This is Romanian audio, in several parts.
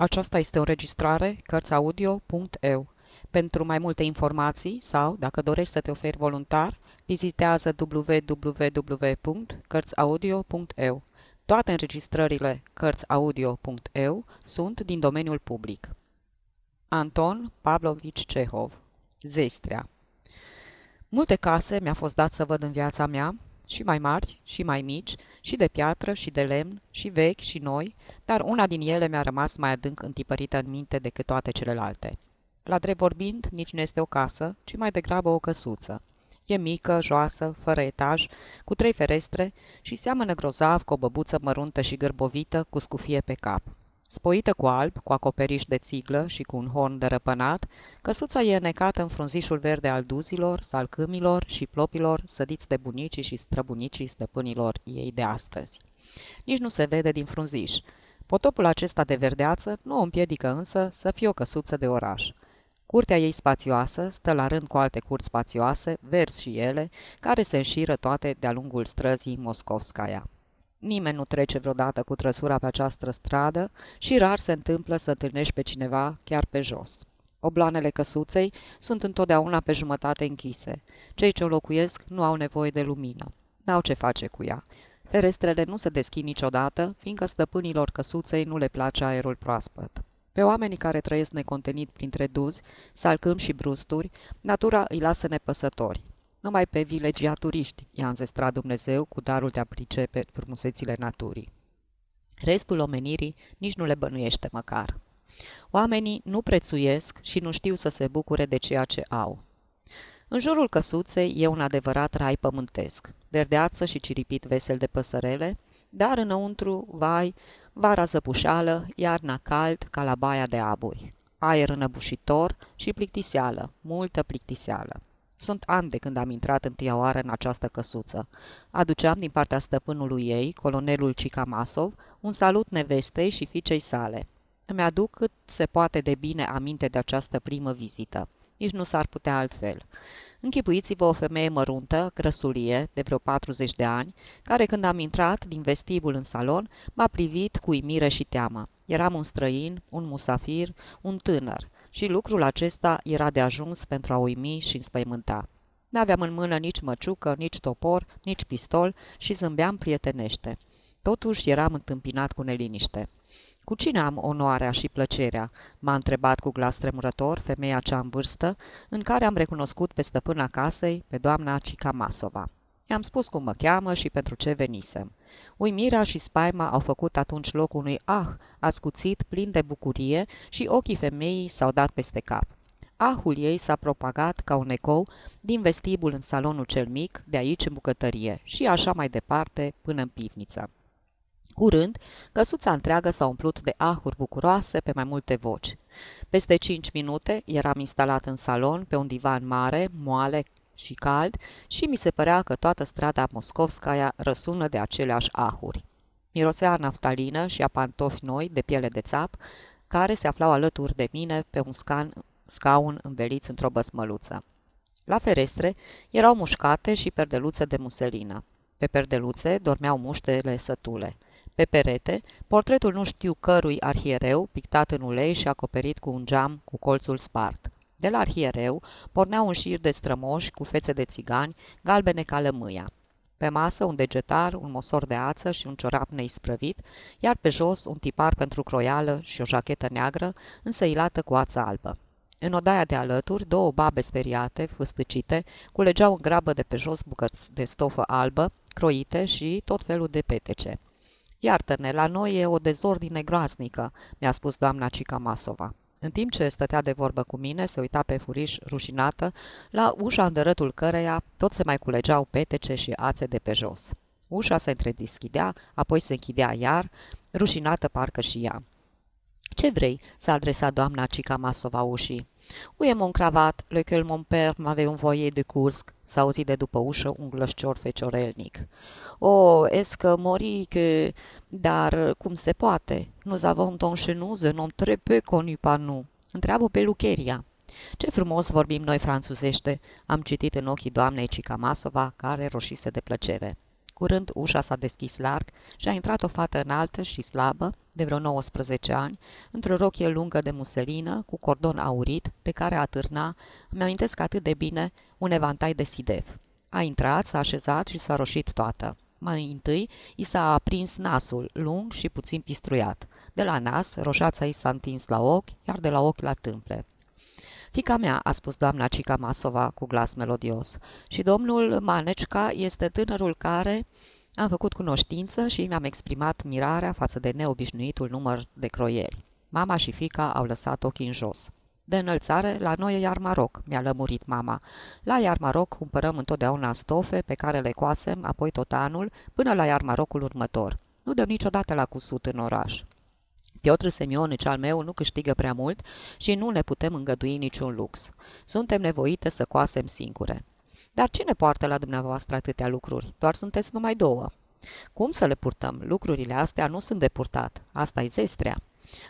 Aceasta este o înregistrare Cărțiaudio.eu. Pentru mai multe informații sau, dacă dorești să te oferi voluntar, vizitează www.cărțiaudio.eu. Toate înregistrările Cărțiaudio.eu sunt din domeniul public. Anton Pavlovici Cehov Zestrea Multe case mi-a fost dat să văd în viața mea, și mai mari și mai mici, și de piatră și de lemn, și vechi și noi, dar una din ele mi-a rămas mai adânc întipărită în minte decât toate celelalte. La drept vorbind, nici nu este o casă, ci mai degrabă o căsuță. E mică, joasă, fără etaj, cu trei ferestre și seamănă grozav cu o băbuță măruntă și gârbovită cu scufie pe cap. Spoită cu alb, cu acoperiș de țiglă și cu un horn de răpănat, căsuța e necată în frunzișul verde al duzilor, salcâmilor și plopilor sădiți de bunicii și străbunicii stăpânilor ei de astăzi. Nici nu se vede din frunziș. Potopul acesta de verdeață nu o împiedică însă să fie o căsuță de oraș. Curtea ei spațioasă stă la rând cu alte curți spațioase, verzi și ele, care se înșiră toate de-a lungul străzii Moscovskaya. Nimeni nu trece vreodată cu trăsura pe această stradă și rar se întâmplă să întâlnești pe cineva chiar pe jos. Obloanele căsuței sunt întotdeauna pe jumătate închise. Cei ce o locuiesc nu au nevoie de lumină. N-au ce face cu ea. Ferestrele nu se deschid niciodată, fiindcă stăpânilor căsuței nu le place aerul proaspăt. Pe oamenii care trăiesc necontenit printre duzi, salcâm și brusturi, natura îi lasă nepăsători. Numai pe vilegiaturiști i-a înzestrat Dumnezeu cu darul de a pricepe frumusețile naturii. Restul omenirii nici nu le bănuiește măcar. Oamenii nu prețuiesc și nu știu să se bucure de ceea ce au. În jurul căsuței e un adevărat rai pământesc, verdeață și ciripit vesel de păsărele, dar înăuntru, vai, vara zăpușală, iarna cald ca la baia de aburi, aer înăbușitor și plictiseală, multă plictiseală. Sunt ani de când am intrat întâia oară în această căsuță. Aduceam din partea stăpânului ei, colonelul Cicamasov, un salut nevestei și fiicei sale. Îmi aduc cât se poate de bine aminte de această primă vizită. Nici nu s-ar putea altfel. Închipuiți-vă o femeie măruntă, grăsulie, de vreo 40 de ani, care când am intrat din vestibul în salon, m-a privit cu imire și teamă. Eram un străin, un musafir, un tânăr și lucrul acesta era de ajuns pentru a uimi și înspăimânta. N-aveam în mână nici măciucă, nici topor, nici pistol și zâmbeam prietenește. Totuși eram întâmpinat cu neliniște. Cu cine am onoarea și plăcerea?" m-a întrebat cu glas tremurător femeia cea în vârstă, în care am recunoscut pe stăpâna casei, pe doamna Cicamasova. I-am spus cum mă cheamă și pentru ce venisem. Uimirea și spaima au făcut atunci loc unui ah ascuțit, plin de bucurie și ochii femeii s-au dat peste cap. Ahul ei s-a propagat ca un ecou din vestibul în salonul cel mic, de aici în bucătărie și așa mai departe până în pivniță. Curând, căsuța întreagă s-a umplut de ahuri bucuroase pe mai multe voci. Peste cinci minute eram instalat în salon pe un divan mare, moale, și cald și mi se părea că toată strada Moscovskaya răsună de aceleași ahuri. Mirosea naftalină și a pantofi noi de piele de țap, care se aflau alături de mine pe un scan, scaun înveliți într-o băsmăluță. La ferestre erau mușcate și perdeluțe de muselină. Pe perdeluțe dormeau muștele sătule. Pe perete, portretul nu știu cărui arhiereu, pictat în ulei și acoperit cu un geam cu colțul spart. De la arhiereu porneau un șir de strămoși cu fețe de țigani, galbene ca lămâia. Pe masă un degetar, un mosor de ață și un ciorap neisprăvit, iar pe jos un tipar pentru croială și o jachetă neagră, însăilată cu ață albă. În odaia de alături, două babe speriate, fâstăcite, culegeau în grabă de pe jos bucăți de stofă albă, croite și tot felul de petece. Iartă-ne, la noi e o dezordine groaznică," mi-a spus doamna Cica Masova. În timp ce stătea de vorbă cu mine, se uita pe furiș rușinată, la ușa îndărătul căreia tot se mai culegeau petece și ațe de pe jos. Ușa se întredeschidea, apoi se închidea iar, rușinată parcă și ea. Ce vrei?" s-a adresat doamna Cica Masova ușii. Uie mon cravat, lequel mon père m'avait envoyé de Kursk, s-a auzit de după ușă un glășcior feciorelnic. O, est-ce que mori que... Dar cum se poate? Nous avons donc chez nous un homme très peu connu par nous. Întreabă pe Lucheria. Ce frumos vorbim noi franțuzește, am citit în ochii doamnei Cicamasova, care roșise de plăcere. Curând ușa s-a deschis larg și a intrat o fată înaltă și slabă, de vreo 19 ani, într-o rochie lungă de muselină, cu cordon aurit, de care atârna, îmi amintesc atât de bine, un evantai de sidef. A intrat, s-a așezat și s-a roșit toată. Mai întâi, i s-a aprins nasul, lung și puțin pistruiat. De la nas, roșața i s-a întins la ochi, iar de la ochi la tâmple. Fica mea, a spus doamna Cica Masova cu glas melodios, și domnul Manecica este tânărul care... Am făcut cunoștință și mi-am exprimat mirarea față de neobișnuitul număr de croieri. Mama și fica au lăsat ochii în jos. De înălțare, la noi e Iarmaroc, mi-a lămurit mama. La Iarmaroc cumpărăm întotdeauna stofe pe care le coasem apoi tot anul până la Iarmarocul următor. Nu dăm niciodată la cusut în oraș. Piotr Semionici al meu nu câștigă prea mult și nu ne putem îngădui niciun lux. Suntem nevoite să coasem singure. Dar cine poartă la dumneavoastră atâtea lucruri? Doar sunteți numai două. Cum să le purtăm? Lucrurile astea nu sunt de purtat. asta e zestrea.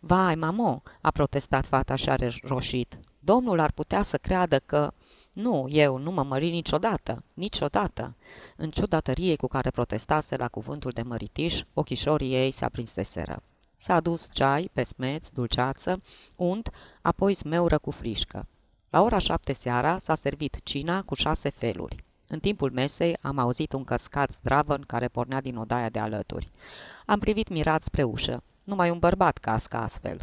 Vai, mamo, a protestat fata și are roșit. Domnul ar putea să creadă că... Nu, eu nu mă mări niciodată, niciodată. În ciuda tăriei cu care protestase la cuvântul de măritiș, ochișorii ei se aprinseseră. S-a adus ceai, pesmeț, dulceață, unt, apoi smeură cu frișcă. La ora șapte seara s-a servit cina cu șase feluri. În timpul mesei am auzit un căscat zdravăn care pornea din odaia de alături. Am privit mirat spre ușă. Numai un bărbat cască astfel.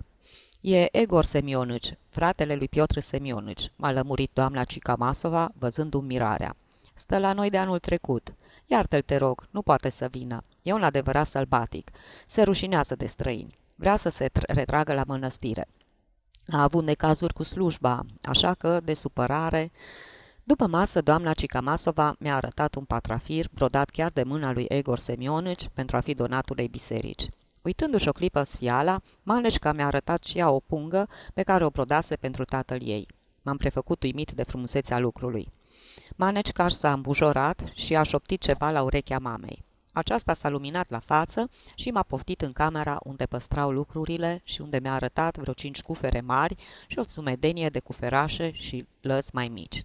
E Egor Semionici, fratele lui Piotr Semionici, m-a lămurit doamna Cica Masova, văzându-mi mirarea. Stă la noi de anul trecut. Iartă-l, te rog, nu poate să vină. E un adevărat sălbatic. Se rușinează de străini. Vrea să se retragă la mănăstire. A avut necazuri cu slujba, așa că, de supărare... După masă, doamna Cicamasova mi-a arătat un patrafir brodat chiar de mâna lui Egor Semionici pentru a fi donatul ei biserici. Uitându-și o clipă sfiala, Maneșca mi-a arătat și ea o pungă pe care o brodase pentru tatăl ei. M-am prefăcut uimit de frumusețea lucrului. Manecica s-a îmbujorat și a șoptit ceva la urechea mamei. Aceasta s-a luminat la față și m-a poftit în camera unde păstrau lucrurile și unde mi-a arătat vreo cinci cufere mari și o sumedenie de cuferașe și lăzi mai mici.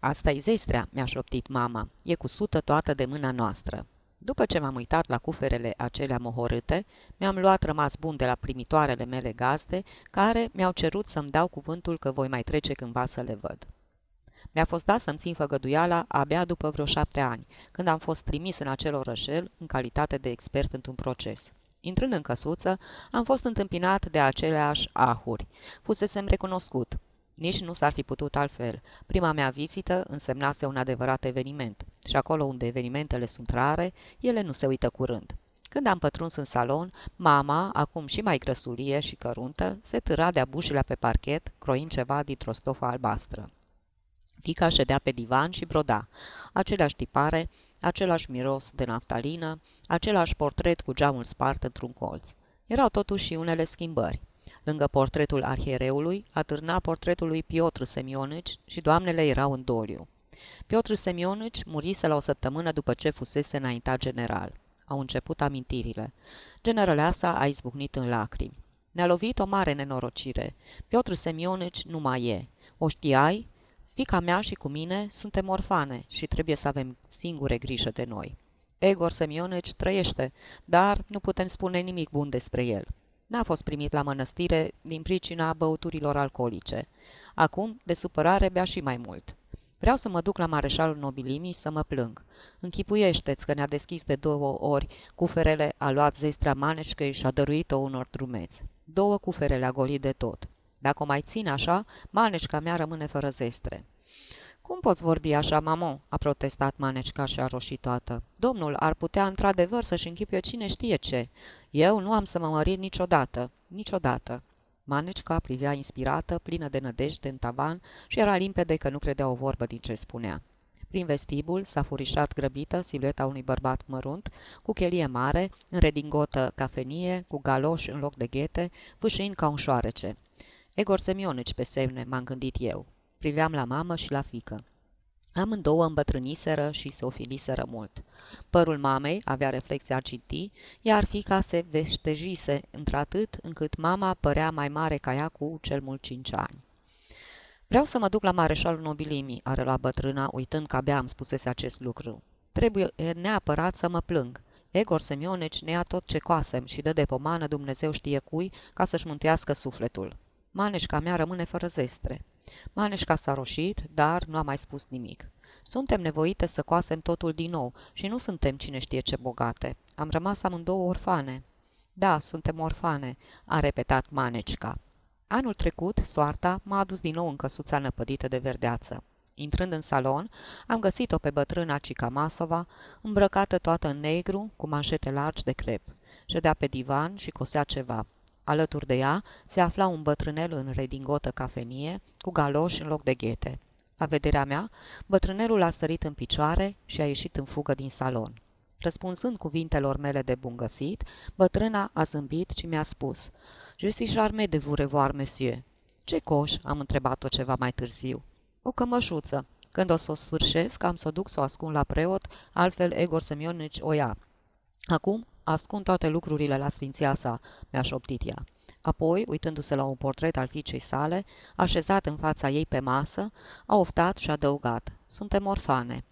Asta-i zestrea, mi-a șoptit mama. E cu sută toată de mâna noastră. După ce m-am uitat la cuferele acelea mohorâte, mi-am luat rămas bun de la primitoarele mele gazde, care mi-au cerut să-mi dau cuvântul că voi mai trece cândva să le văd. Mi-a fost dat să-mi țin făgăduiala abia după vreo șapte ani, când am fost trimis în acel orășel în calitate de expert într-un proces. Intrând în căsuță, am fost întâmpinat de aceleași ahuri. Fusesem recunoscut. Nici nu s-ar fi putut altfel. Prima mea vizită însemnase un adevărat eveniment. Și acolo unde evenimentele sunt rare, ele nu se uită curând. Când am pătruns în salon, mama, acum și mai grăsulie și căruntă, se târa de-a pe parchet, croind ceva dintr-o stofă albastră. Fica ședea pe divan și broda. Aceleași tipare, același miros de naftalină, același portret cu geamul spart într-un colț. Erau totuși și unele schimbări. Lângă portretul arhiereului, atârna portretul lui Piotr Semionici și doamnele erau în doliu. Piotr Semionici murise la o săptămână după ce fusese înaintat general. Au început amintirile. Generaleasa a izbucnit în lacrimi. Ne-a lovit o mare nenorocire. Piotr Semionici nu mai e. O știai? Fica mea și cu mine suntem orfane și trebuie să avem singure grijă de noi. Egor Semionici trăiește, dar nu putem spune nimic bun despre el. N-a fost primit la mănăstire din pricina băuturilor alcoolice. Acum, de supărare, bea și mai mult. Vreau să mă duc la mareșalul nobilimii să mă plâng. Închipuiește-ți că ne-a deschis de două ori cuferele, a luat zestrea maneșcăi și a dăruit-o unor drumeți. Două cuferele a golit de tot. Dacă o mai țin așa, maneșca mea rămâne fără zestre. Cum poți vorbi așa, mamo?" a protestat Manecica și a roșit toată. Domnul ar putea într-adevăr să-și închipuie cine știe ce. Eu nu am să mă mărir niciodată, niciodată." Manecica privea inspirată, plină de nădejde în tavan și era limpede că nu credea o vorbă din ce spunea. Prin vestibul s-a furișat grăbită silueta unui bărbat mărunt, cu chelie mare, în redingotă cafenie, cu galoși în loc de ghete, fâșind ca un șoarece. Egor Semionici pe semne, m-am gândit eu. Priveam la mamă și la fică. Amândouă îmbătrâniseră și se ofiliseră mult. Părul mamei avea reflexia argintii, iar fica se veștejise într-atât încât mama părea mai mare ca ea cu cel mult cinci ani. Vreau să mă duc la mareșalul nobilimii, are la bătrâna, uitând că abia am spusese acest lucru. Trebuie neapărat să mă plâng. Egor Semioneci ne ia tot ce coasem și dă de pomană Dumnezeu știe cui ca să-și mântească sufletul. Maneșca mea rămâne fără zestre. Maneșca s-a roșit, dar nu a mai spus nimic. Suntem nevoite să coasem totul din nou și nu suntem cine știe ce bogate. Am rămas amândouă orfane. Da, suntem orfane, a repetat Manecica. Anul trecut, soarta m-a adus din nou în căsuța năpădită de verdeață. Intrând în salon, am găsit-o pe bătrâna Cica Masova, îmbrăcată toată în negru, cu manșete largi de crep. Ședea pe divan și cosea ceva. Alături de ea se afla un bătrânel în redingotă cafenie, cu galoși în loc de ghete. La vederea mea, bătrânelul a sărit în picioare și a ieșit în fugă din salon. Răspunsând cuvintelor mele de bun găsit, bătrâna a zâmbit și mi-a spus Je suis charmé de vous revoir, monsieur." Ce coș?" am întrebat-o ceva mai târziu. O cămășuță. Când o să o sfârșesc, am să o duc să o ascund la preot, altfel Egor Semionici o ia. Acum ascund toate lucrurile la sfinția sa, mi-a șoptit ea. Apoi, uitându-se la un portret al fiicei sale, așezat în fața ei pe masă, a oftat și a adăugat. Suntem orfane.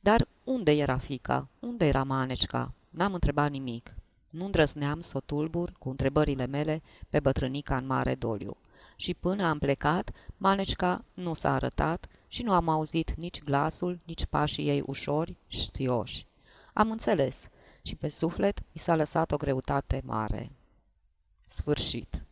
Dar unde era fica? Unde era Manecica? N-am întrebat nimic. Nu îndrăzneam să o tulbur cu întrebările mele pe bătrânica în mare doliu. Și până am plecat, Manecica nu s-a arătat și nu am auzit nici glasul, nici pașii ei ușori, știoși. Am înțeles și pe suflet mi s-a lăsat o greutate mare. Sfârșit.